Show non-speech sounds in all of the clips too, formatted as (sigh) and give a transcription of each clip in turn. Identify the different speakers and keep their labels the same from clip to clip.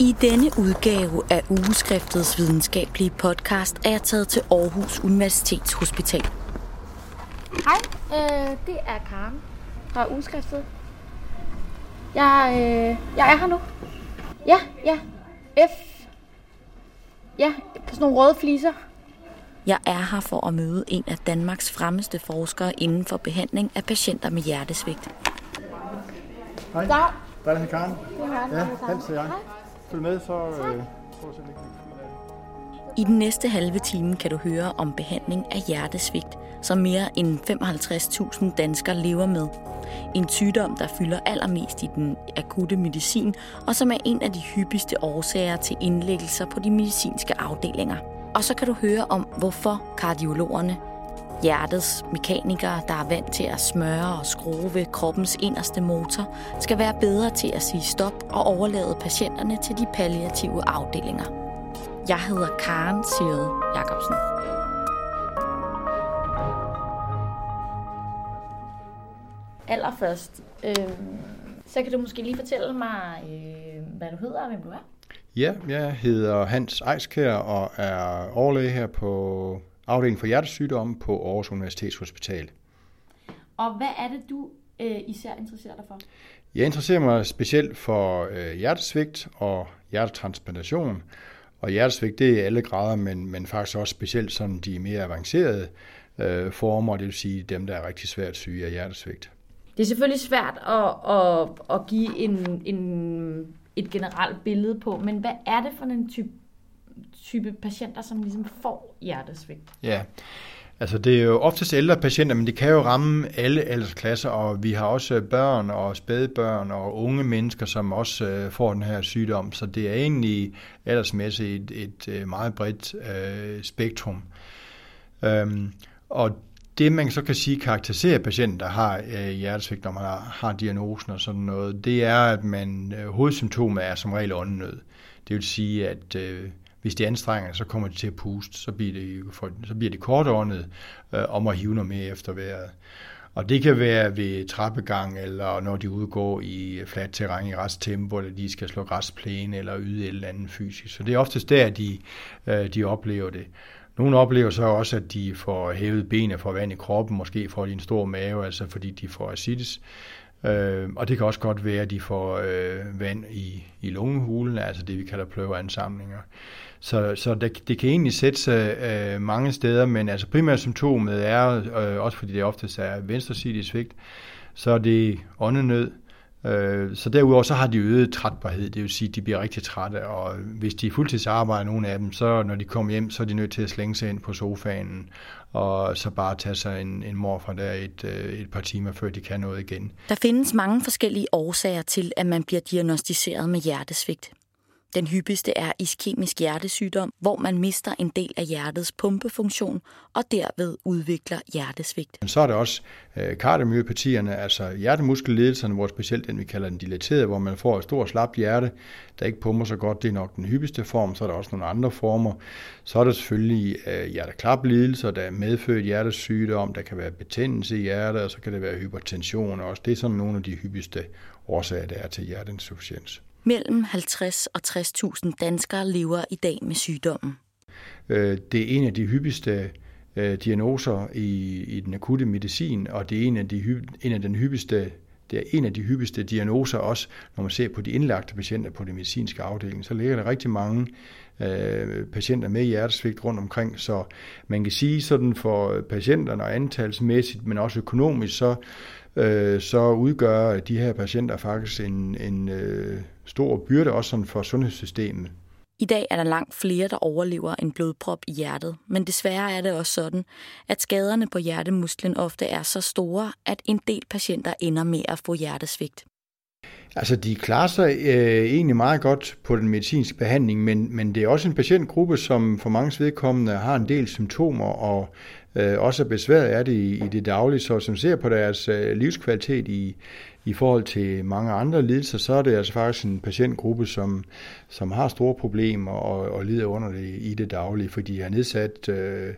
Speaker 1: I denne udgave af Ugeskriftets videnskabelige podcast er jeg taget til Aarhus Universitetshospital.
Speaker 2: Hej, øh, det er Karen fra Ugeskriftet. Jeg, øh, jeg er her nu. Ja, ja. F. Ja, på sådan nogle røde fliser.
Speaker 1: Jeg er her for at møde en af Danmarks fremmeste forskere inden for behandling af patienter med hjertesvigt.
Speaker 3: Hej,
Speaker 2: Der.
Speaker 3: der er den her Karen.
Speaker 2: Ja,
Speaker 3: Ja, Hans og jeg. Følg med, så øh, prøv at se.
Speaker 1: I den næste halve time kan du høre om behandling af hjertesvigt, som mere end 55.000 danskere lever med. En sygdom, der fylder allermest i den akutte medicin, og som er en af de hyppigste årsager til indlæggelser på de medicinske afdelinger. Og så kan du høre om, hvorfor kardiologerne, hjertets mekanikere, der er vant til at smøre og skrue ved kroppens inderste motor, skal være bedre til at sige stop og overlade patienterne til de palliative afdelinger. Jeg hedder Karen Sigrid Jacobsen.
Speaker 2: Allerførst, øh, så kan du måske lige fortælle mig, øh, hvad du hedder og hvem du er.
Speaker 3: Ja, jeg hedder Hans Eiskær og er overlæge her på afdelingen for hjertesygdomme på Aarhus Universitetshospital.
Speaker 2: Og hvad er det, du øh, især interesserer dig for?
Speaker 3: Jeg interesserer mig specielt for øh, hjertesvigt og hjertetransplantation. Og hjertesvigt, det er i alle grader, men, men faktisk også specielt sådan de mere avancerede øh, former, det vil sige dem, der er rigtig svært syge af hjertesvigt.
Speaker 2: Det er selvfølgelig svært at, at, at give en, en, et generelt billede på, men hvad er det for en type, type patienter, som ligesom får hjertesvigt?
Speaker 3: Ja, altså det er jo oftest ældre patienter, men det kan jo ramme alle aldersklasser, og vi har også øh, børn og spædbørn og unge mennesker, som også øh, får den her sygdom, så det er egentlig aldersmæssigt et, et øh, meget bredt øh, spektrum. Øhm, og det, man så kan sige karakteriserer patienten, der har øh, hjertesvigt, når man har, har diagnosen og sådan noget, det er, at man øh, hovedsymptomet er som regel åndenød. Det vil sige, at øh, hvis de anstrenger så kommer de til at puste, så bliver de, så bliver de kortåndet øh, om at hive noget mere efter vejret. Og det kan være ved trappegang, eller når de udgår i øh, fladt terræn i resttempo, eller de skal slå græsplæne, eller yde et eller andet fysisk. Så det er oftest der, de, øh, de oplever det. Nogle oplever så også, at de får hævet benene for vand i kroppen, måske får de en stor mave, altså fordi de får acidis. Øh, og det kan også godt være, at de får øh, vand i, i lungehulen, altså det vi kalder pløveansamlinger. Så, så det, det kan egentlig sætte sig øh, mange steder, men altså primært symptomet er, øh, også fordi det oftest er venstresidig svigt, så er det åndenød, Øh, Så derudover så har de øget trætbarhed, det vil sige, at de bliver rigtig trætte, og hvis de er fuldtidsarbejder, nogle af dem, så når de kommer hjem, så er de nødt til at slænge sig ind på sofaen, og så bare tage sig en, en mor fra der et, øh, et par timer, før de kan noget igen.
Speaker 1: Der findes mange forskellige årsager til, at man bliver diagnostiseret med hjertesvigt. Den hyppigste er iskemisk hjertesygdom, hvor man mister en del af hjertets pumpefunktion og derved udvikler hjertesvigt.
Speaker 3: Men så er der også øh, kardiomyopatierne, altså hjertemuskelledelserne, hvor specielt den, vi kalder den dilaterede, hvor man får et stort slapt hjerte, der ikke pumper så godt. Det er nok den hyppigste form. Så er der også nogle andre former. Så er der selvfølgelig øh, hjerteklaplidelser, der er medfødt hjertesygdom, der kan være betændelse i hjertet, og så kan det være hypertension også. Det er sådan nogle af de hyppigste årsager, der er til hjerteinsufficiens.
Speaker 1: Mellem 50 og 60.000 danskere lever i dag med sygdommen.
Speaker 3: Øh, det er en af de hyppigste øh, diagnoser i, i den akutte medicin, og det er en af, de, en af den hyppigste det er en af de hyppigste diagnoser også, når man ser på de indlagte patienter på den medicinske afdeling. Så ligger der rigtig mange øh, patienter med hjertesvigt rundt omkring, så man kan sige sådan for patienterne og antalsmæssigt, men også økonomisk, så, øh, så udgør de her patienter faktisk en, en øh, stor byrde også sådan for sundhedssystemet.
Speaker 1: I dag er der langt flere, der overlever en blodprop i hjertet, men desværre er det også sådan, at skaderne på hjertemusklen ofte er så store, at en del patienter ender med at få hjertesvigt.
Speaker 3: Altså, de klarer sig øh, egentlig meget godt på den medicinske behandling, men, men det er også en patientgruppe, som for mange vedkommende har en del symptomer, og øh, også er besværet af det i, i det daglige, så som ser på deres øh, livskvalitet i, i forhold til mange andre lidelser, så er det altså faktisk en patientgruppe, som, som har store problemer og, og lider under det i det daglige, fordi de har nedsat øh,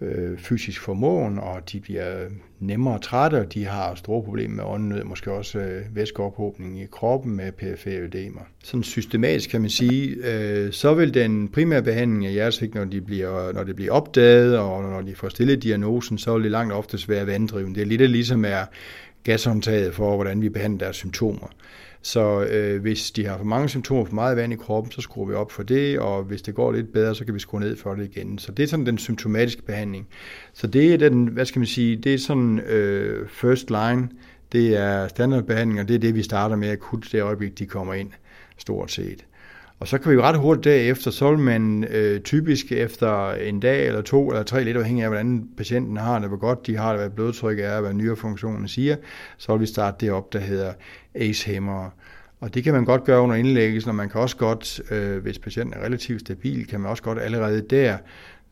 Speaker 3: øh, fysisk formåen, og de bliver nemmere trætte, og de har store problemer med åndenød, måske også øh, væskeophobning i kroppen med perifere Sådan systematisk kan man sige, øh, så vil den primære behandling af hjertesvigt, når, de bliver, når det bliver opdaget, og når de får stillet diagnosen, så vil det langt oftest være vanddriven. Det er lidt ligesom er gashåndtaget for, hvordan vi behandler deres symptomer. Så øh, hvis de har for mange symptomer, for meget vand i kroppen, så skruer vi op for det, og hvis det går lidt bedre, så kan vi skrue ned for det igen. Så det er sådan den symptomatiske behandling. Så det er den, hvad skal man sige, det er sådan øh, first line, det er standardbehandling, og det er det, vi starter med akut det øjeblik, de kommer ind, stort set. Og så kan vi jo ret hurtigt derefter, så vil man øh, typisk efter en dag eller to eller tre, lidt afhængig af, hvordan patienten har det, hvor godt de har det, hvad blodtrykket er, hvad nyrefunktionen siger, så vil vi starte det op, der hedder ACE-hæmmere. Og det kan man godt gøre under indlæggelsen, og man kan også godt, øh, hvis patienten er relativt stabil, kan man også godt allerede der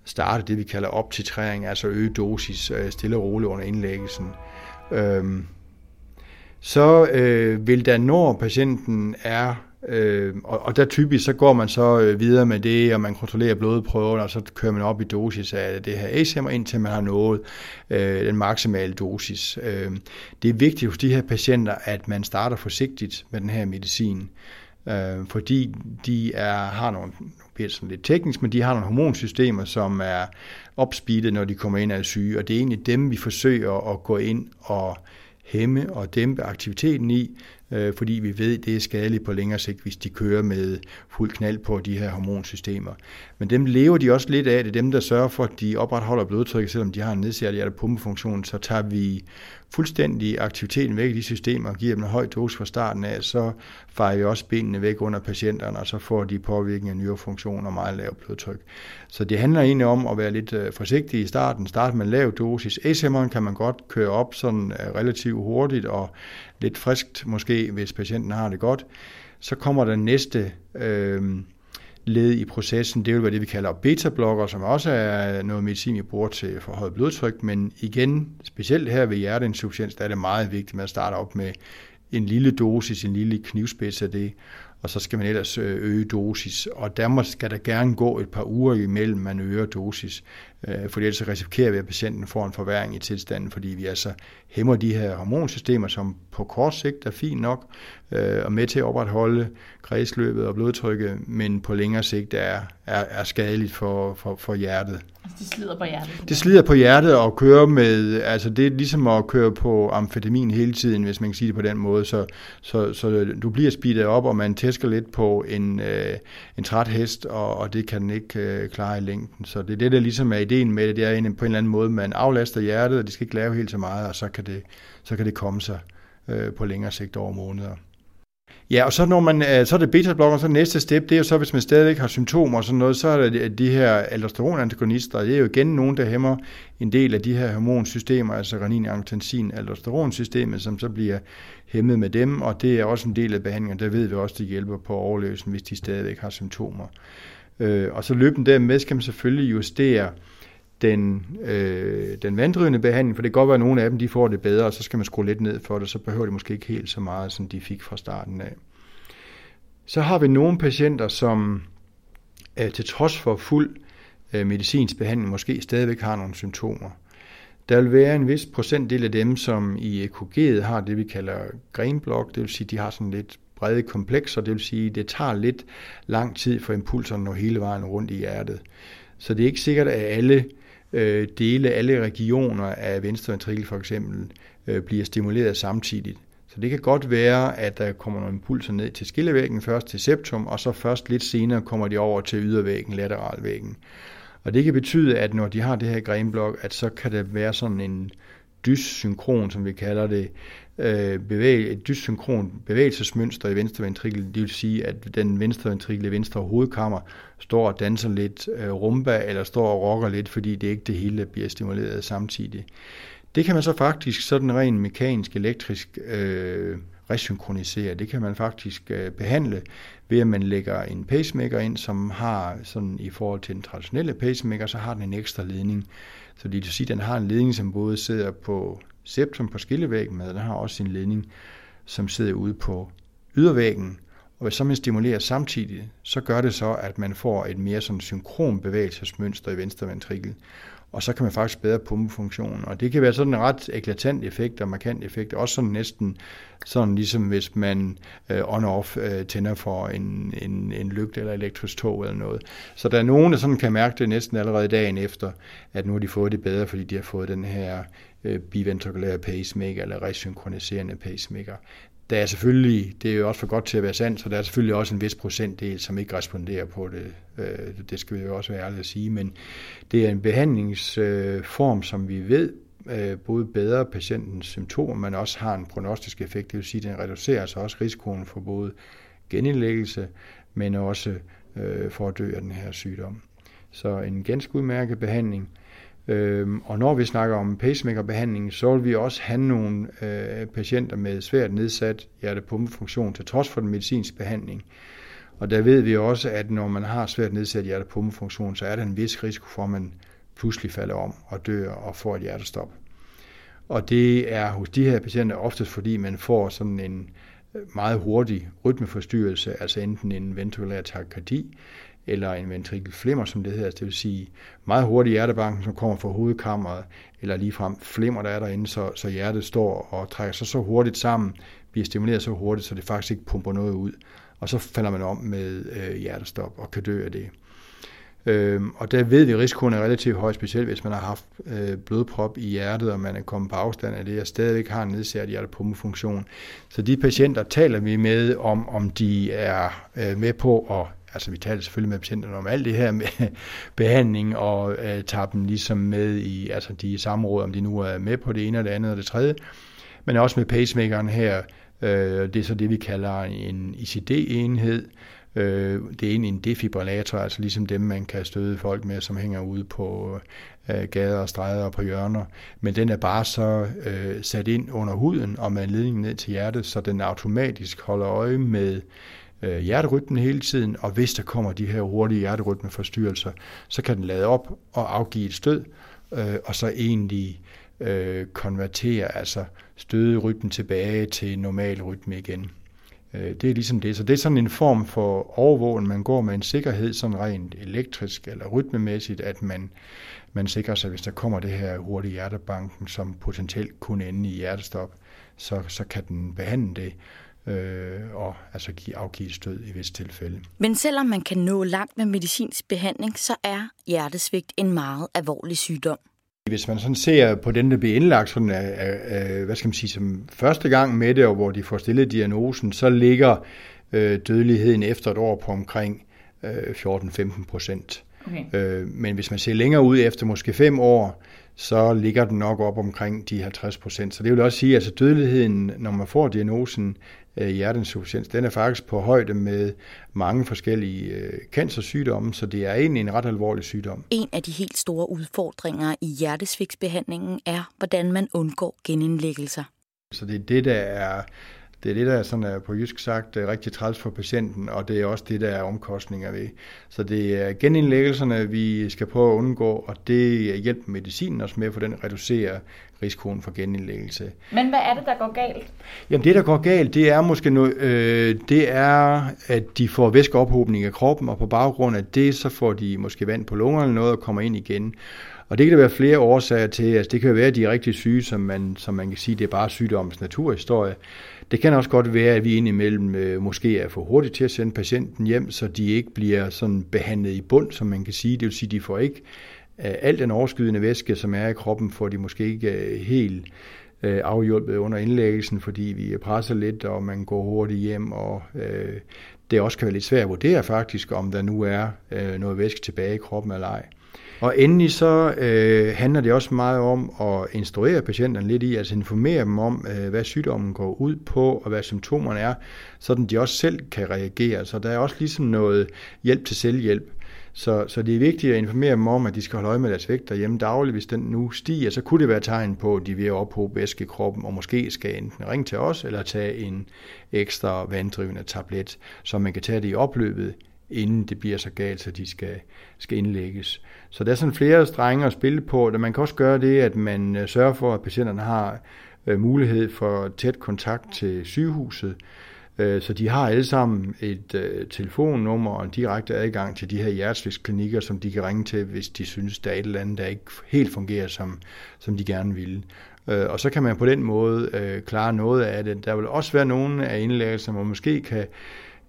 Speaker 3: starte det, vi kalder optitrering, altså øge dosis øh, stille og roligt under indlæggelsen. Øhm, så øh, vil der, når patienten er Øh, og, og der typisk så går man så øh, videre med det, og man kontrollerer blodprøven, og så kører man op i dosis af det her ACM, indtil man har nået øh, den maksimale dosis. Øh, det er vigtigt hos de her patienter, at man starter forsigtigt med den her medicin, øh, fordi de er, har nogle, bliver sådan lidt teknisk, men de har nogle hormonsystemer, som er opspeedet, når de kommer ind af syge, og det er egentlig dem, vi forsøger at gå ind og hæmme og dæmpe aktiviteten i, øh, fordi vi ved, det er skadeligt på længere sigt, hvis de kører med fuld knald på de her hormonsystemer. Men dem lever de også lidt af. Det er dem, der sørger for, at de opretholder blodtrykket, selvom de har en nedsat hjertepumpefunktion. Så tager vi fuldstændig aktiviteten væk i de systemer og giver dem en høj dose fra starten af, så fejrer vi også benene væk under patienterne, og så får de påvirkning af nyrefunktion og meget lav blodtryk. Så det handler egentlig om at være lidt øh, forsigtig i starten. Start med en lav dosis. ASMR'en kan man godt køre op sådan øh, relativt hurtigt og lidt friskt måske, hvis patienten har det godt. Så kommer den næste øh, led i processen, det vil være det, vi kalder beta-blokker, som også er noget medicin, vi bruger til forhøjet blodtryk, men igen, specielt her ved hjerteinsufficiens, der er det meget vigtigt at man starter op med en lille dosis, en lille knivspids af det, og så skal man ellers øh, øge dosis. Og der skal der gerne gå et par uger imellem, man øger dosis, øh, for ellers risikerer vi, at patienten får en forværing i tilstanden, fordi vi altså hæmmer de her hormonsystemer, som på kort sigt er fint nok, øh, og med til at opretholde kredsløbet og blodtrykket, men på længere sigt er, er, er skadeligt for, for, for hjertet.
Speaker 2: Altså, det slider på hjertet?
Speaker 3: Det slider på hjertet og køre med, altså det er ligesom at køre på amfetamin hele tiden, hvis man kan sige det på den måde, så, så, så du bliver speedet op, og man tæsker lidt på en, øh, en træt hest, og, og det kan den ikke øh, klare i længden. Så det er det, der ligesom er ideen med det, det er på en eller anden måde, man aflaster hjertet, og det skal ikke lave helt så meget, og så kan det, så kan det komme sig øh, på længere sigt over måneder. Ja, og så når man, øh, så er det beta-blokker, så næste step, det er jo så, hvis man stadigvæk har symptomer og sådan noget, så er det de her aldosteronantagonister, det er jo igen nogen, der hæmmer en del af de her hormonsystemer, altså renin, angiotensin, aldosteronsystemet, som så bliver hæmmet med dem, og det er også en del af behandlingen, der ved vi også, det hjælper på overløsen, hvis de stadigvæk har symptomer. Øh, og så løbende dermed skal man selvfølgelig justere den, øh, den vanddrivende behandling, for det kan godt være, at nogle af dem de får det bedre, og så skal man skrue lidt ned for det, så behøver de måske ikke helt så meget, som de fik fra starten af. Så har vi nogle patienter, som øh, til trods for fuld øh, medicinsk behandling måske stadigvæk har nogle symptomer. Der vil være en vis procentdel af dem, som i EKG'et har det, vi kalder grenblok, det vil sige, de har sådan lidt brede komplekser, det vil sige, det tager lidt lang tid for impulserne at nå hele vejen rundt i hjertet. Så det er ikke sikkert, at alle øh, dele, alle regioner af venstre ventrikel for eksempel, øh, bliver stimuleret samtidigt. Så det kan godt være, at der kommer nogle impulser ned til skillevæggen, først til septum, og så først lidt senere kommer de over til ydervæggen, lateralvæggen. Og det kan betyde, at når de har det her grenblok, at så kan det være sådan en dyssynkron, som vi kalder det, øh, bevæge, et dyssynkron bevægelsesmønster i venstre ventrikel. Det vil sige, at den venstre ventrikel i venstre hovedkammer står og danser lidt øh, rumba, eller står og rocker lidt, fordi det ikke det hele der bliver stimuleret samtidig. Det kan man så faktisk sådan rent mekanisk, elektrisk øh, resynkronisere. Det kan man faktisk øh, behandle ved at man lægger en pacemaker ind, som har sådan i forhold til den traditionelle pacemaker, så har den en ekstra ledning. Så det vil sige, at den har en ledning, som både sidder på septum på skillevæggen, men den har også sin ledning som sidder ude på ydervæggen. Og hvis så man stimulerer samtidig, så gør det så, at man får et mere sådan synkron bevægelsesmønster i venstre ventrikel og så kan man faktisk bedre pumpefunktionen. Og det kan være sådan en ret eklatant effekt og markant effekt, også sådan næsten sådan ligesom hvis man øh, on-off øh, tænder for en, en, en lygte eller elektrisk tog eller noget. Så der er nogen, der sådan kan mærke det næsten allerede dagen efter, at nu har de fået det bedre, fordi de har fået den her øh, biventrikulære pacemaker eller resynkroniserende pacemaker. Der er selvfølgelig, det er jo også for godt til at være sandt, så der er selvfølgelig også en vis procentdel, som ikke responderer på det. Øh, det skal vi jo også være ærlige at sige, men det er en behandlingsform, som vi ved øh, både bedre patientens symptomer, men også har en prognostisk effekt. Det vil sige, at den reducerer altså også risikoen for både genindlæggelse, men også øh, for at dø af den her sygdom. Så en ganske udmærket behandling. Øhm, og når vi snakker om pacemakerbehandling, så vil vi også have nogle øh, patienter med svært nedsat hjertepumpefunktion til trods for den medicinske behandling. Og der ved vi også, at når man har svært nedsat hjertepumpefunktion, så er der en vis risiko for, at man pludselig falder om og dør og får et hjertestop. Og det er hos de her patienter oftest fordi, man får sådan en øh, meget hurtig rytmeforstyrrelse, altså enten en ventrikulær takykardi, eller en ventrikelflimmer, som det hedder, altså, det vil sige meget hurtig hjertebanken, som kommer fra hovedkammeret, eller ligefrem flimmer, der er derinde, så, så hjertet står og trækker sig så hurtigt sammen, bliver stimuleret så hurtigt, så det faktisk ikke pumper noget ud. Og så falder man om med øh, hjertestop og kan dø af det. Øhm, og der ved vi, at risikoen er relativt høj, specielt hvis man har haft øh, blodprop i hjertet, og man er kommet på afstand af det, og stadigvæk har en nedsat hjertepumpefunktion. Så de patienter taler vi med om, om de er øh, med på at altså vi taler selvfølgelig med patienterne om alt det her med (laughs) behandling, og øh, tager dem ligesom med i altså de samråd, om de nu er med på det ene og det andet og det tredje, men også med pacemakeren her, øh, det er så det, vi kalder en ICD-enhed, øh, det er egentlig en defibrillator, altså ligesom dem, man kan støde folk med, som hænger ude på øh, gader og stræder og på hjørner. Men den er bare så øh, sat ind under huden og med ledningen ned til hjertet, så den automatisk holder øje med øh, hjerterytmen hele tiden, og hvis der kommer de her hurtige hjerterytmeforstyrrelser, så kan den lade op og afgive et stød, øh, og så egentlig øh, konvertere, altså støde rytmen tilbage til normal rytme igen. Øh, det er ligesom det. Så det er sådan en form for overvågen, man går med en sikkerhed, sådan rent elektrisk eller rytmemæssigt, at man, man sikrer sig, hvis der kommer det her hurtige hjertebanken, som potentielt kunne ende i hjertestop, så, så kan den behandle det øh, og altså give, afgive stød i visse tilfælde.
Speaker 1: Men selvom man kan nå langt med medicinsk behandling, så er hjertesvigt en meget alvorlig sygdom.
Speaker 3: Hvis man sådan ser på den, der bliver indlagt sådan af, af, hvad skal man sige, som første gang med det, og hvor de får stillet diagnosen, så ligger øh, dødeligheden efter et år på omkring øh, 14-15 procent. Okay. Øh, men hvis man ser længere ud efter måske fem år, så ligger den nok op omkring de 50 procent. Så det vil også sige, at altså dødeligheden, når man får diagnosen øh, hjerteinsufficiens, den er faktisk på højde med mange forskellige øh, cancersygdomme, så det er egentlig en ret alvorlig sygdom.
Speaker 1: En af de helt store udfordringer i hjertesvigtsbehandlingen er, hvordan man undgår genindlæggelser.
Speaker 3: Så det er det, der er det er det, der er sådan er på jysk sagt rigtig træls for patienten, og det er også det, der er omkostninger ved. Så det er genindlæggelserne, vi skal prøve at undgå, og det hjælper medicinen også med, for den reducerer risikoen for genindlæggelse.
Speaker 2: Men hvad er det, der går galt?
Speaker 3: Jamen det, der går galt, det er måske no, øh, det er, at de får væskeophobning af kroppen, og på baggrund af det, så får de måske vand på lungerne eller noget og kommer ind igen. Og det kan der være flere årsager til. Altså, det kan være, at de er rigtig syge, som man, som man kan sige, det er bare sygdommens naturhistorie. Det kan også godt være, at vi indimellem øh, måske er for hurtigt til at sende patienten hjem, så de ikke bliver sådan behandlet i bund, som man kan sige. Det vil sige, at de får ikke øh, al den overskydende væske, som er i kroppen, får de måske ikke øh, helt øh, afhjulpet under indlæggelsen, fordi vi presser lidt, og man går hurtigt hjem, og øh, det også kan være lidt svært at vurdere faktisk, om der nu er øh, noget væske tilbage i kroppen eller ej. Og endelig så øh, handler det også meget om at instruere patienterne lidt i, altså informere dem om, øh, hvad sygdommen går ud på, og hvad symptomerne er, så de også selv kan reagere. Så der er også ligesom noget hjælp til selvhjælp. Så, så det er vigtigt at informere dem om, at de skal holde øje med deres vægt derhjemme dagligt. Hvis den nu stiger, så kunne det være tegn på, at de er ved at ophobe væske i kroppen, og måske skal enten ringe til os, eller tage en ekstra vanddrivende tablet, så man kan tage det i opløbet, inden det bliver så galt, så de skal, skal indlægges. Så der er sådan flere strenge at spille på. Man kan også gøre det, at man øh, sørger for, at patienterne har øh, mulighed for tæt kontakt til sygehuset, øh, så de har alle sammen et telefonnummer og en direkte adgang til de her hjertesvigtsklinikker, som de kan ringe til, hvis de synes, der er et eller andet, der ikke helt fungerer, som, som de gerne ville. Og så kan man på den måde klare noget af det. Der vil også være nogle af indlæggelser, hvor man måske kan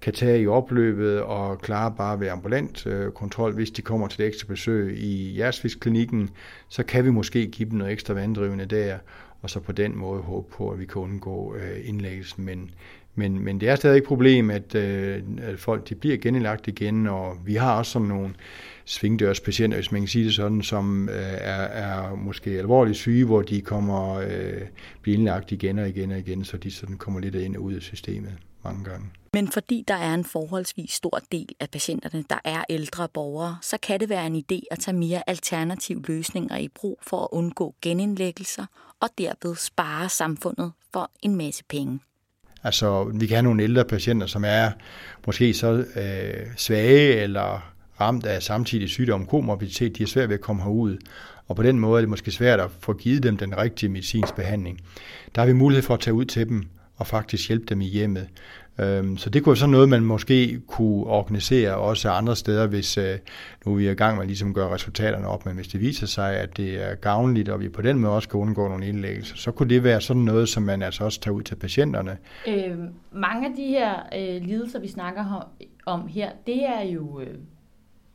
Speaker 3: kan tage i opløbet og klare bare ved ambulant øh, kontrol. Hvis de kommer til det ekstra besøg i hjertesvigtsklinikken, så kan vi måske give dem noget ekstra vanddrivende der, og så på den måde håbe på, at vi kan undgå øh, indlæggelsen. Men, men, men det er stadig et problem, at, øh, at folk de bliver genindlagt igen, og vi har også sådan nogle svingdørspatienter, hvis man kan sige det sådan, som øh, er, er måske alvorligt syge, hvor de kommer øh, bliver indlagt igen og igen og igen, så de sådan kommer lidt ind og ud af systemet mange gange.
Speaker 1: Men fordi der er en forholdsvis stor del af patienterne, der er ældre borgere, så kan det være en idé at tage mere alternative løsninger i brug for at undgå genindlæggelser og derved spare samfundet for en masse penge.
Speaker 3: Altså, vi kan have nogle ældre patienter, som er måske så øh, svage eller ramt af samtidig sygdom, komorbiditet, de er svært ved at komme herud. Og på den måde er det måske svært at få givet dem den rigtige medicinsk behandling. Der har vi mulighed for at tage ud til dem og faktisk hjælpe dem i hjemmet. Øhm, så det kunne være sådan noget, man måske kunne organisere også andre steder, hvis øh, nu er vi er i gang med at ligesom gøre resultaterne op, men hvis det viser sig, at det er gavnligt, og vi på den måde også kan undgå nogle indlæggelser, så kunne det være sådan noget, som man altså også tager ud til patienterne.
Speaker 2: Øh, mange af de her øh, lidelser, vi snakker om her, det er jo øh,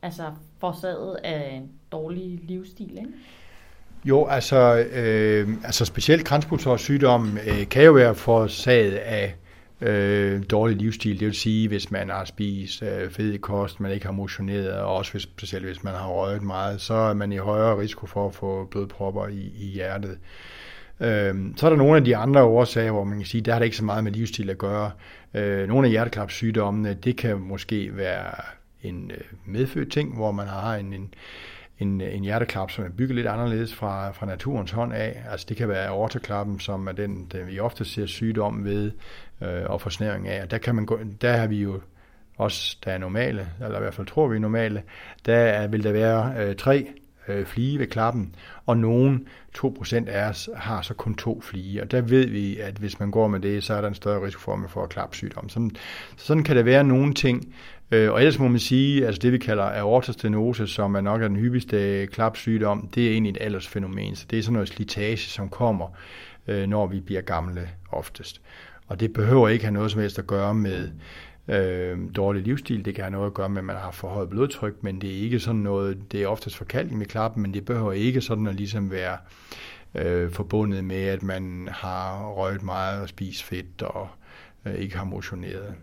Speaker 2: altså forsaget af en dårlig livsstil, ikke?
Speaker 3: Jo, altså, øh, altså specielt kranspulsårssygdom øh, kan jo være forårsaget af øh, dårlig livsstil. Det vil sige, hvis man har spist øh, fed kost, man ikke har motioneret, og også hvis, specielt hvis man har røget meget, så er man i højere risiko for at få blodpropper i, i hjertet. Øh, så er der nogle af de andre årsager, hvor man kan sige, der har det ikke så meget med livsstil at gøre. Øh, nogle af hjerteklapssygdommene, det kan måske være en øh, medfødt ting, hvor man har en, en en, øh, en hjerteklap, som er bygget lidt anderledes fra, fra naturens hånd af. Altså det kan være aortaklappen, som er den, den vi ofte ser sygdom ved øh, og forsnæring af. Og der, kan man gå, der har vi jo også, der er normale, eller i hvert fald tror vi er normale, der er, vil der være øh, tre øh, flige ved klappen, og nogen 2% af os har så kun to flige, og der ved vi, at hvis man går med det, så er der en større risiko for, at man får klapsygdom. Sådan, sådan kan der være nogle ting, Øh, og ellers må man sige, altså det vi kalder aortostenose, som er nok er den hyppigste øh, klapsygdom, det er egentlig et aldersfænomen. Så det er sådan noget slitage, som kommer, øh, når vi bliver gamle oftest. Og det behøver ikke have noget som helst at gøre med øh, dårlig livsstil. Det kan have noget at gøre med, at man har for højt blodtryk, men det er ikke sådan noget, det er oftest forkalkning med klappen, men det behøver ikke sådan at ligesom være øh, forbundet med, at man har røget meget og spist fedt og øh, ikke har motioneret.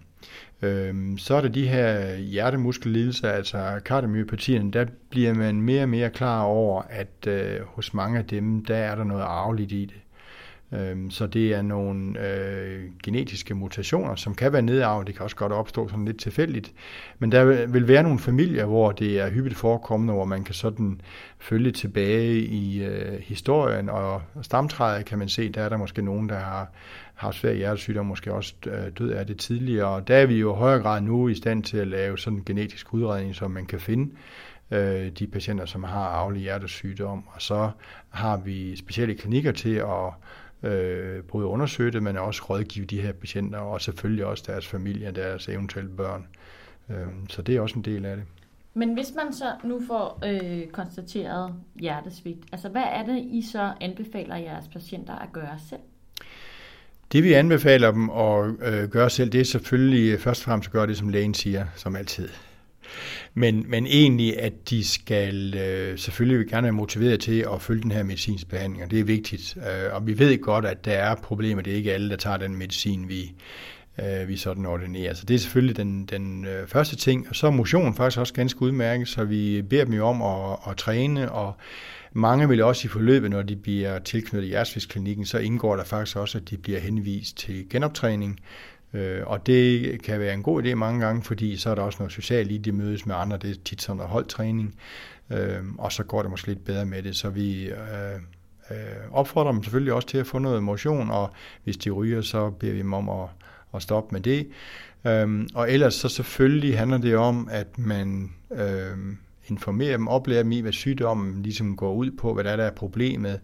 Speaker 3: Øhm, så er der de her hjertemuskellidelser, altså kardiomyopatierne, der bliver man mere og mere klar over, at øh, hos mange af dem, der er der noget arveligt i det. Øhm, så det er nogle øh, genetiske mutationer, som kan være nedarvet, det kan også godt opstå sådan lidt tilfældigt. Men der vil være nogle familier, hvor det er hyppigt forekommende, hvor man kan sådan følge tilbage i øh, historien og stamtræet, kan man se, der er der måske nogen, der har har svær hjertesygdom, måske også øh, død af det tidligere. Og der er vi jo i højere grad nu i stand til at lave sådan en genetisk udredning, som man kan finde øh, de patienter, som har arvelig hjertesygdom. Og så har vi specielle klinikker til at øh, både undersøge det, men også rådgive de her patienter, og selvfølgelig også deres familie og deres eventuelle børn. Øh, så det er også en del af det.
Speaker 2: Men hvis man så nu får øh, konstateret hjertesvigt, altså hvad er det, I så anbefaler jeres patienter at gøre selv?
Speaker 3: Det vi anbefaler dem at øh, gøre selv, det er selvfølgelig først og fremmest at gøre det, som lægen siger, som altid. Men, men egentlig, at de skal øh, selvfølgelig gerne være motiveret til at følge den her medicinske behandling, og det er vigtigt. Øh, og vi ved godt, at der er problemer. Det er ikke alle, der tager den medicin, vi, øh, vi sådan ordinerer. Så det er selvfølgelig den, den øh, første ting. Og så er motion faktisk også ganske udmærket, så vi beder dem jo om at, at træne, og mange vil også i forløbet, når de bliver tilknyttet hjertesvigtsklinikken, så indgår der faktisk også, at de bliver henvist til genoptræning. Øh, og det kan være en god idé mange gange, fordi så er der også noget socialt i, de mødes med andre, det er tit sådan noget holdtræning, øh, og så går det måske lidt bedre med det. Så vi øh, øh opfordrer dem selvfølgelig også til at få noget motion, og hvis de ryger, så beder vi dem om at, at stoppe med det. Øh, og ellers så selvfølgelig handler det om, at man øh, informerer dem, oplærer dem i, hvad sygdommen ligesom går ud på, hvad der er, der er problemet,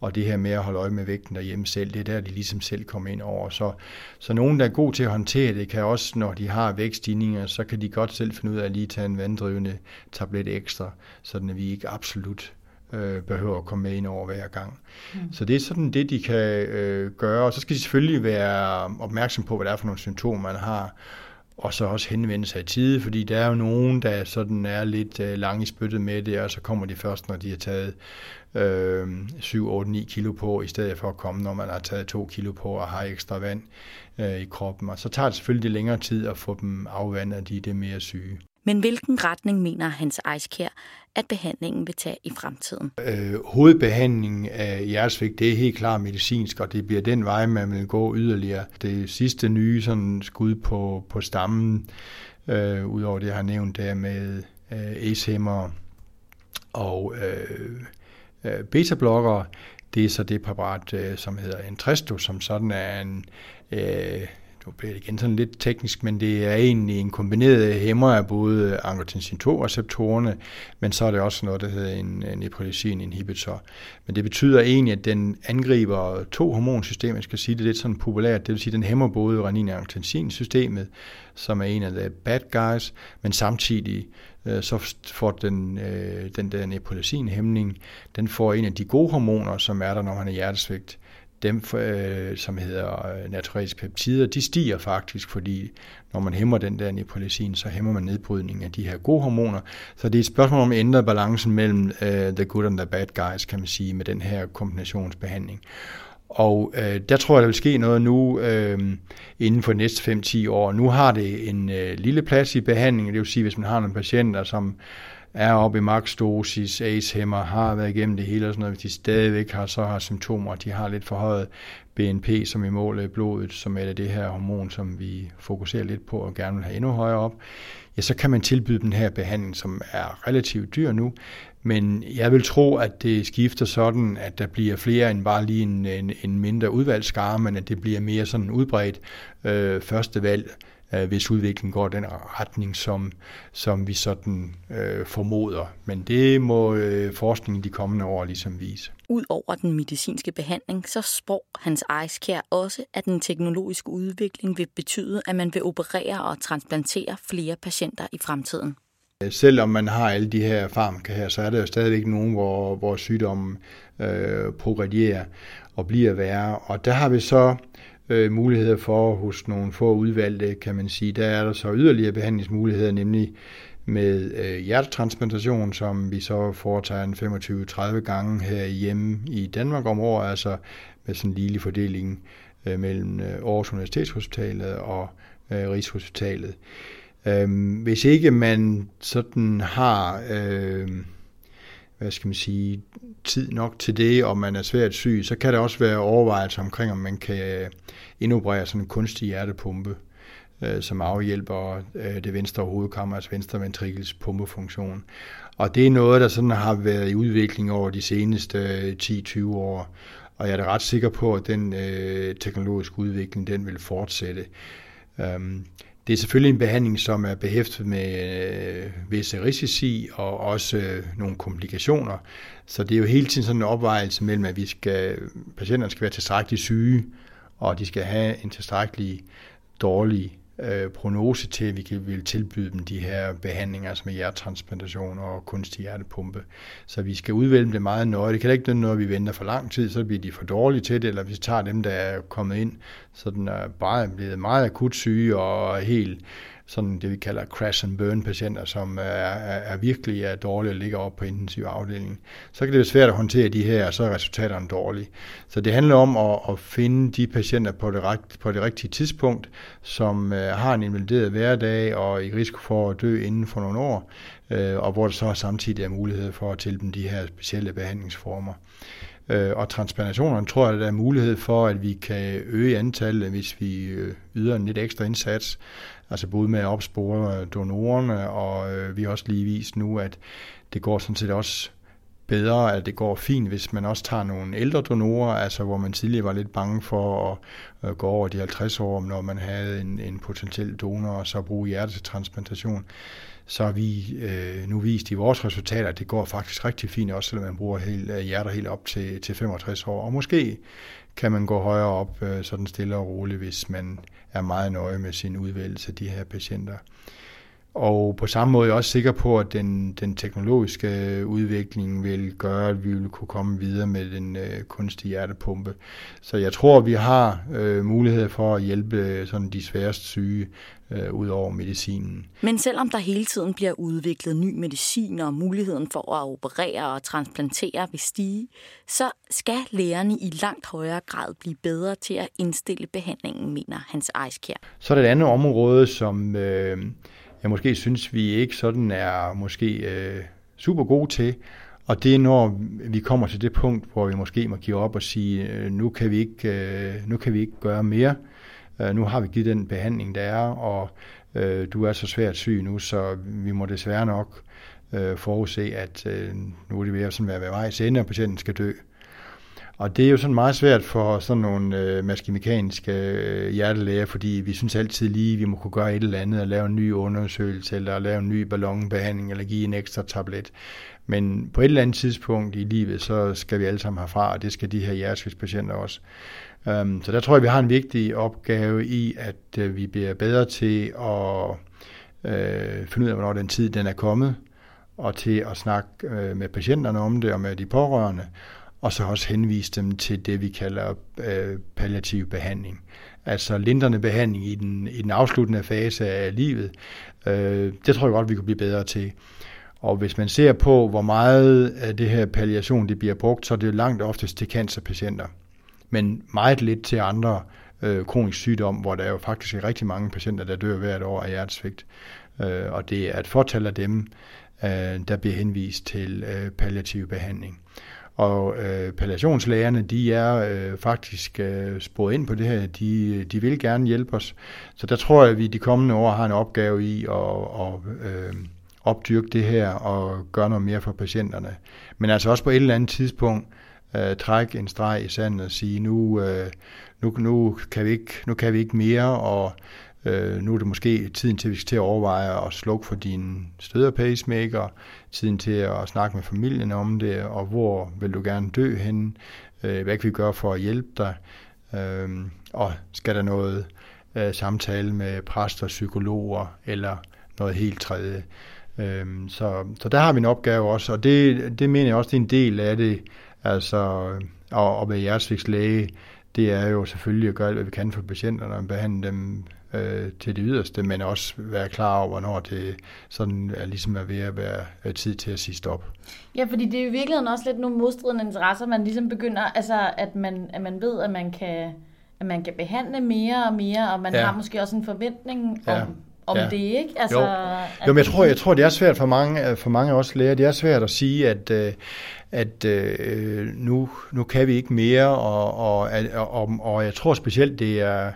Speaker 3: og det her med at holde øje med vægten derhjemme selv, det er der, de ligesom selv kommer ind over. Så, så nogen, der er god til at håndtere det, kan også, når de har vægtstigninger, så kan de godt selv finde ud af at lige tage en vanddrivende tablet ekstra, sådan at vi ikke absolut øh, behøver at komme med ind over hver gang. Mm. Så det er sådan det, de kan øh, gøre. Og så skal de selvfølgelig være opmærksom på, hvad det er for nogle symptomer, man har, og så også henvende sig i tide, fordi der er jo nogen, der sådan er lidt øh, lang i spyttet med det, og så kommer de først, når de har taget øh, 7, 8, 9 kilo på, i stedet for at komme, når man har taget 2 kilo på og har ekstra vand øh, i kroppen. Og så tager det selvfølgelig længere tid at få dem afvandet, de er det mere syge.
Speaker 1: Men hvilken retning mener Hans Eiskær, at behandlingen vil tage i fremtiden?
Speaker 3: Øh, hovedbehandlingen af hjertesvigt, det er helt klart medicinsk, og det bliver den vej, man vil gå yderligere. Det sidste nye sådan skud på, på stammen, øh, udover det, jeg har nævnt der med øh, ACE-hæmmer og øh, øh beta-blokkere, det er så det præparat, øh, som hedder Entresto, som sådan er en øh, nu bliver det igen sådan lidt teknisk, men det er egentlig en kombineret hæmmer af både angiotensin 2-receptorerne, men så er det også noget, der hedder en neprilysin inhibitor. Men det betyder egentlig, at den angriber to hormonsystemer, jeg skal sige det lidt sådan populært, det vil sige, at den hæmmer både renin- og angiotensin-systemet, som er en af de bad guys, men samtidig øh, så får den, øh, den der neprilysin-hæmning, den får en af de gode hormoner, som er der, når man er hjertesvigt, dem, øh, som hedder øh, peptider, de stiger faktisk, fordi når man hæmmer den der neprilysin, så hæmmer man nedbrydningen af de her gode hormoner. Så det er et spørgsmål om at ændre balancen mellem uh, the good and the bad guys, kan man sige, med den her kombinationsbehandling. Og øh, der tror jeg, der vil ske noget nu øh, inden for de næste 5-10 år. Nu har det en øh, lille plads i behandlingen, det vil sige, hvis man har nogle patienter, som er oppe i maksdosis, ACE-hæmmer, har været igennem det hele og sådan noget, hvis de stadigvæk har, så har symptomer, de har lidt forhøjet BNP, som vi måler i blodet, som er det her hormon, som vi fokuserer lidt på og gerne vil have endnu højere op, ja, så kan man tilbyde den her behandling, som er relativt dyr nu, men jeg vil tro, at det skifter sådan, at der bliver flere end bare lige en, en, en mindre udvalgsskare, men at det bliver mere sådan udbredt øh, første valg øh, hvis udviklingen går den retning, som, som vi sådan øh, formoder. Men det må øh, forskningen de kommende år ligesom vise.
Speaker 1: Udover den medicinske behandling, så spår Hans Eiskær også, at den teknologiske udvikling vil betyde, at man vil operere og transplantere flere patienter i fremtiden.
Speaker 3: Selvom man har alle de her farmaka her, så er der jo stadigvæk nogen, hvor, hvor sygdommen øh, progredierer og bliver værre. Og der har vi så øh, muligheder for hos nogle få udvalgte, kan man sige. Der er der så yderligere behandlingsmuligheder, nemlig med øh, hjertetransplantation, som vi så foretager en 25-30 gange her hjemme i Danmark om året, altså med sådan en lille fordeling øh, mellem øh, Aarhus Universitetshospitalet og øh, Rigshospitalet. Øh, hvis ikke man sådan har øh, hvad skal man sige, tid nok til det, og man er svært syg, så kan der også være overvejelser omkring, om man kan øh, indoperere sådan en kunstig hjertepumpe, øh, som afhjælper øh, det venstre hovedkammer, altså venstre ventrikels pumpefunktion. Og det er noget, der sådan har været i udvikling over de seneste øh, 10-20 år, og jeg er da ret sikker på, at den øh, teknologiske udvikling, den vil fortsætte. Øhm, det er selvfølgelig en behandling, som er behæftet med øh, visse risici og også øh, nogle komplikationer. Så det er jo hele tiden sådan en opvejelse mellem, at vi skal, patienterne skal være tilstrækkeligt syge, og de skal have en tilstrækkelig dårlig øh, prognose til, at vi kan vil tilbyde dem de her behandlinger, altså med hjertetransplantation og kunstig hjertepumpe. Så vi skal udvælge det meget nøje. Det kan ikke noget, vi venter for lang tid, så bliver de for dårlige til det, eller hvis vi tager dem, der er kommet ind, så den er bare blevet meget akut syge og helt sådan det, vi kalder crash and burn patienter, som er, er, er virkelig er dårlige og ligger op på intensiv afdeling. Så kan det være svært at håndtere de her, og så er resultaterne dårlige. Så det handler om at, at finde de patienter på det, rigt, på det rigtige tidspunkt, som øh, har en invalideret hverdag og i risiko for at dø inden for nogle år, øh, og hvor der så samtidig er mulighed for at tilbyde de her specielle behandlingsformer. Øh, og transplantationerne tror jeg, at der er mulighed for, at vi kan øge antallet, hvis vi øh, yder en lidt ekstra indsats. Altså både med at opspore øh, donorerne, og øh, vi har også lige vist nu, at det går sådan set også bedre, at det går fint, hvis man også tager nogle ældre donorer, altså hvor man tidligere var lidt bange for at øh, gå over de 50 år, når man havde en, en potentiel donor, og så bruge hjertetransplantation. Så har vi øh, nu vist i vores resultater, at det går faktisk rigtig fint, også selvom man bruger helt, øh, hjerter helt op til, til 65 år. Og måske kan man gå højere op øh, sådan stille og roligt, hvis man er meget nøje med sin udvælgelse af de her patienter. Og på samme måde er jeg også sikker på, at den, den teknologiske udvikling vil gøre, at vi vil kunne komme videre med den øh, kunstige hjertepumpe. Så jeg tror, at vi har øh, mulighed for at hjælpe øh, sådan de sværest syge øh, ud over medicinen.
Speaker 1: Men selvom der hele tiden bliver udviklet ny medicin og muligheden for at operere og transplantere vil stige, så skal lægerne i langt højere grad blive bedre til at indstille behandlingen, mener Hans Eiskær.
Speaker 3: Så er der et andet område, som... Øh, jeg måske synes, vi ikke sådan er måske øh, super gode til. Og det er, når vi kommer til det punkt, hvor vi måske må give op og sige, øh, nu, kan vi ikke, øh, nu kan vi ikke gøre mere. Øh, nu har vi givet den behandling, der er, og øh, du er så svært syg nu, så vi må desværre nok øh, forudse, at øh, nu er det ved at sådan være ved vej, ende, og patienten skal dø. Og det er jo sådan meget svært for sådan nogle øh, maskemekaniske øh, hjertelæger, fordi vi synes altid lige, vi må kunne gøre et eller andet, og lave en ny undersøgelse, eller lave en ny ballonbehandling, eller give en ekstra tablet. Men på et eller andet tidspunkt i livet, så skal vi alle sammen herfra, og det skal de her hjertesvigtspatienter også. Um, så der tror jeg, vi har en vigtig opgave i, at øh, vi bliver bedre til at øh, finde ud af, hvornår den tid den er kommet, og til at snakke øh, med patienterne om det og med de pårørende, og så også henvise dem til det, vi kalder øh, palliativ behandling. Altså lindrende behandling i den, i den afsluttende fase af livet. Øh, det tror jeg godt, vi kunne blive bedre til. Og hvis man ser på, hvor meget af det her palliation det bliver brugt, så er det langt oftest til cancerpatienter. Men meget lidt til andre øh, kronisk sygdom, hvor der er jo faktisk er rigtig mange patienter, der dør hvert år af hjertesvigt. Øh, og det er et fortal af dem, øh, der bliver henvist til øh, palliativ behandling. Og øh, palliationslægerne, de er øh, faktisk øh, sporet ind på det her. De, de vil gerne hjælpe os. Så der tror jeg, at vi de kommende år har en opgave i at, at øh, opdyrke det her og gøre noget mere for patienterne. Men altså også på et eller andet tidspunkt øh, trække en streg i sandet og sige, nu, øh, nu, nu, kan vi ikke, nu kan vi ikke mere, og Øh, nu er det måske tiden til, at vi skal til at overveje at slukke for din støder pacemaker, tiden til at snakke med familien om det, og hvor vil du gerne dø hen, øh, hvad kan vi gøre for at hjælpe dig, øh, og skal der noget øh, samtale med præster, psykologer eller noget helt tredje. Øh, så, så der har vi en opgave også, og det, det mener jeg også, det er en del af det, altså at, at være hjertesvigtslæge, det er jo selvfølgelig at gøre alt, hvad vi kan for patienterne og behandle dem øh, til det yderste, men også være klar over, hvornår det sådan er ligesom er ved at være øh, tid til at sige stop.
Speaker 2: Ja, fordi det er jo i virkeligheden også lidt nogle modstridende interesser, man ligesom begynder, altså at man, at man ved, at man kan at man kan behandle mere og mere, og man ja. har måske også en forventning om, ja. om ja. det, ikke?
Speaker 3: Altså, jo, jo men jeg tror, jeg tror, det er svært for mange, for mange os læger, det er svært at sige, at, øh, at øh, nu, nu kan vi ikke mere, og, og, og, og jeg tror specielt, det er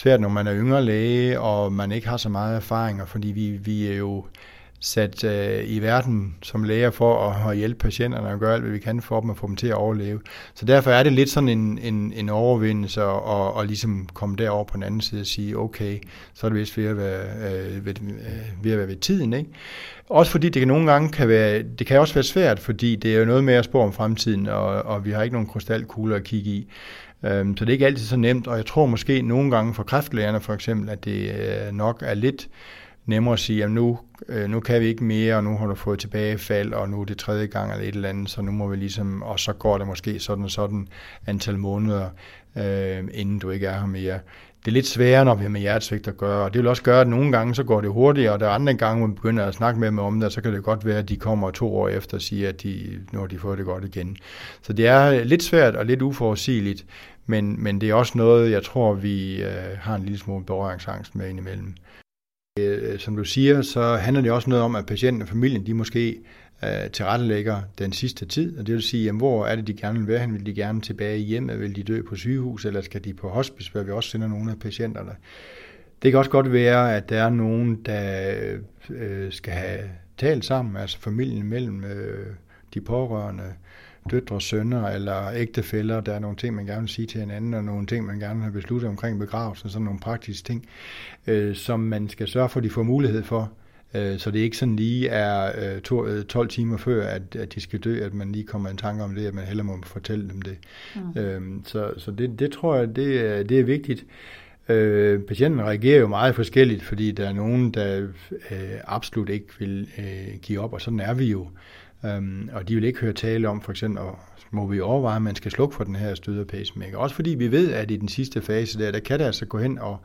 Speaker 3: svært, når man er yngre læge, og man ikke har så meget erfaringer, fordi vi, vi er jo sat øh, i verden som læger for at, at hjælpe patienterne og gøre alt, hvad vi kan for dem og få dem til at overleve. Så derfor er det lidt sådan en, en, en overvindelse at og, og ligesom komme derover på den anden side og sige, okay, så er det vist ved at være, øh, ved, øh, ved, at være ved tiden. Ikke? Også fordi det kan nogle gange kan være, det kan også være svært, fordi det er jo noget med at spå om fremtiden, og, og vi har ikke nogen krystalkugler at kigge i. Øhm, så det er ikke altid så nemt, og jeg tror måske nogle gange for kræftlægerne for eksempel, at det øh, nok er lidt nemmere at sige, at nu, øh, nu kan vi ikke mere, og nu har du fået tilbagefald, og nu er det tredje gang eller et eller andet, så nu må vi ligesom, og så går det måske sådan og sådan antal måneder, øh, inden du ikke er her mere. Det er lidt sværere, når vi har med hjertesvigt at gøre, og det vil også gøre, at nogle gange så går det hurtigere, og der er andre gange, hvor man begynder at snakke med dem om det, så kan det godt være, at de kommer to år efter og siger, at de, nu har de fået det godt igen. Så det er lidt svært og lidt uforudsigeligt, men, men det er også noget, jeg tror, vi øh, har en lille smule berøringsangst med indimellem. Øh, som du siger, så handler det også noget om, at patienten og familien, de måske øh, tilrettelægger den sidste tid, og det vil sige, jamen, hvor er det, de gerne vil være hen? Vil de gerne tilbage i hjemmet? Vil de dø på sygehus, eller skal de på hospice, hvor vi også sender nogle af patienterne? Det kan også godt være, at der er nogen, der øh, skal have talt sammen, altså familien mellem øh, de pårørende, døtre, sønner eller ægtefæller. Der er nogle ting, man gerne vil sige til hinanden, og nogle ting, man gerne har besluttet omkring begravelsen, sådan nogle praktiske ting, øh, som man skal sørge for, at de får mulighed for. Øh, så det ikke sådan lige er øh, to, 12 øh, timer før, at, at de skal dø, at man lige kommer en tanke om det, at man heller må fortælle dem det. Mm. Øh, så så det, det tror jeg, det, det er vigtigt. Øh, patienten reagerer jo meget forskelligt, fordi der er nogen, der øh, absolut ikke vil øh, give op, og sådan er vi jo. Øhm, og de vil ikke høre tale om, for eksempel, og må vi overveje, at man skal slukke for den her støder pacemaker. Også fordi vi ved, at i den sidste fase der, der kan det altså gå hen og,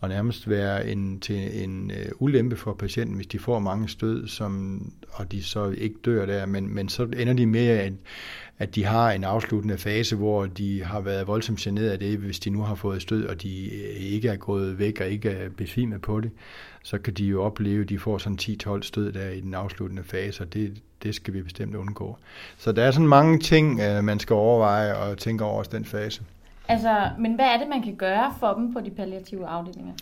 Speaker 3: og nærmest være en, til en øh, ulempe for patienten, hvis de får mange stød, som, og de så ikke dør der, men, men så ender de med, at, at de har en afsluttende fase, hvor de har været voldsomt generet af det, hvis de nu har fået stød, og de øh, ikke er gået væk og ikke er besvimet på det, så kan de jo opleve, at de får sådan 10-12 stød der i den afsluttende fase, og det, det skal vi bestemt undgå. Så der er sådan mange ting, øh, man skal overveje og tænke over den fase.
Speaker 2: Altså, men hvad er det, man kan gøre for dem på de palliative afdelinger?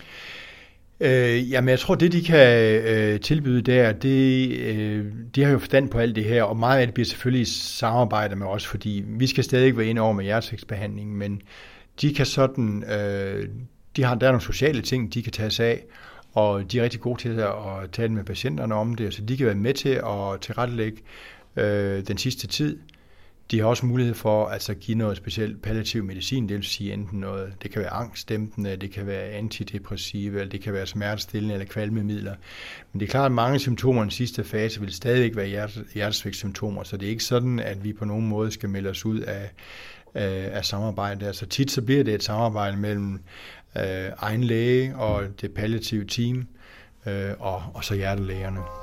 Speaker 3: Øh, jamen, jeg tror, det de kan øh, tilbyde der, det, øh, de har jo forstand på alt det her, og meget af det bliver selvfølgelig samarbejde med os, fordi vi skal stadig være inde over med hjertesæksbehandling, men de kan sådan, øh, de har, der er nogle sociale ting, de kan tage sig af, og de er rigtig gode til at tale med patienterne om det, så de kan være med til at tilrettelægge øh, den sidste tid. De har også mulighed for altså, at give noget specielt palliativ medicin, det vil sige enten noget, det kan være angstdæmpende, det kan være antidepressive, eller det kan være smertestillende eller kvalmemidler. Men det er klart, at mange symptomer i den sidste fase vil stadigvæk være hjertesvigtssymptomer, så det er ikke sådan, at vi på nogen måde skal melde os ud af, øh, af, af samarbejde. Altså tit så bliver det et samarbejde mellem øh, egen læge og det palliative team, øh, og, og så hjertelægerne.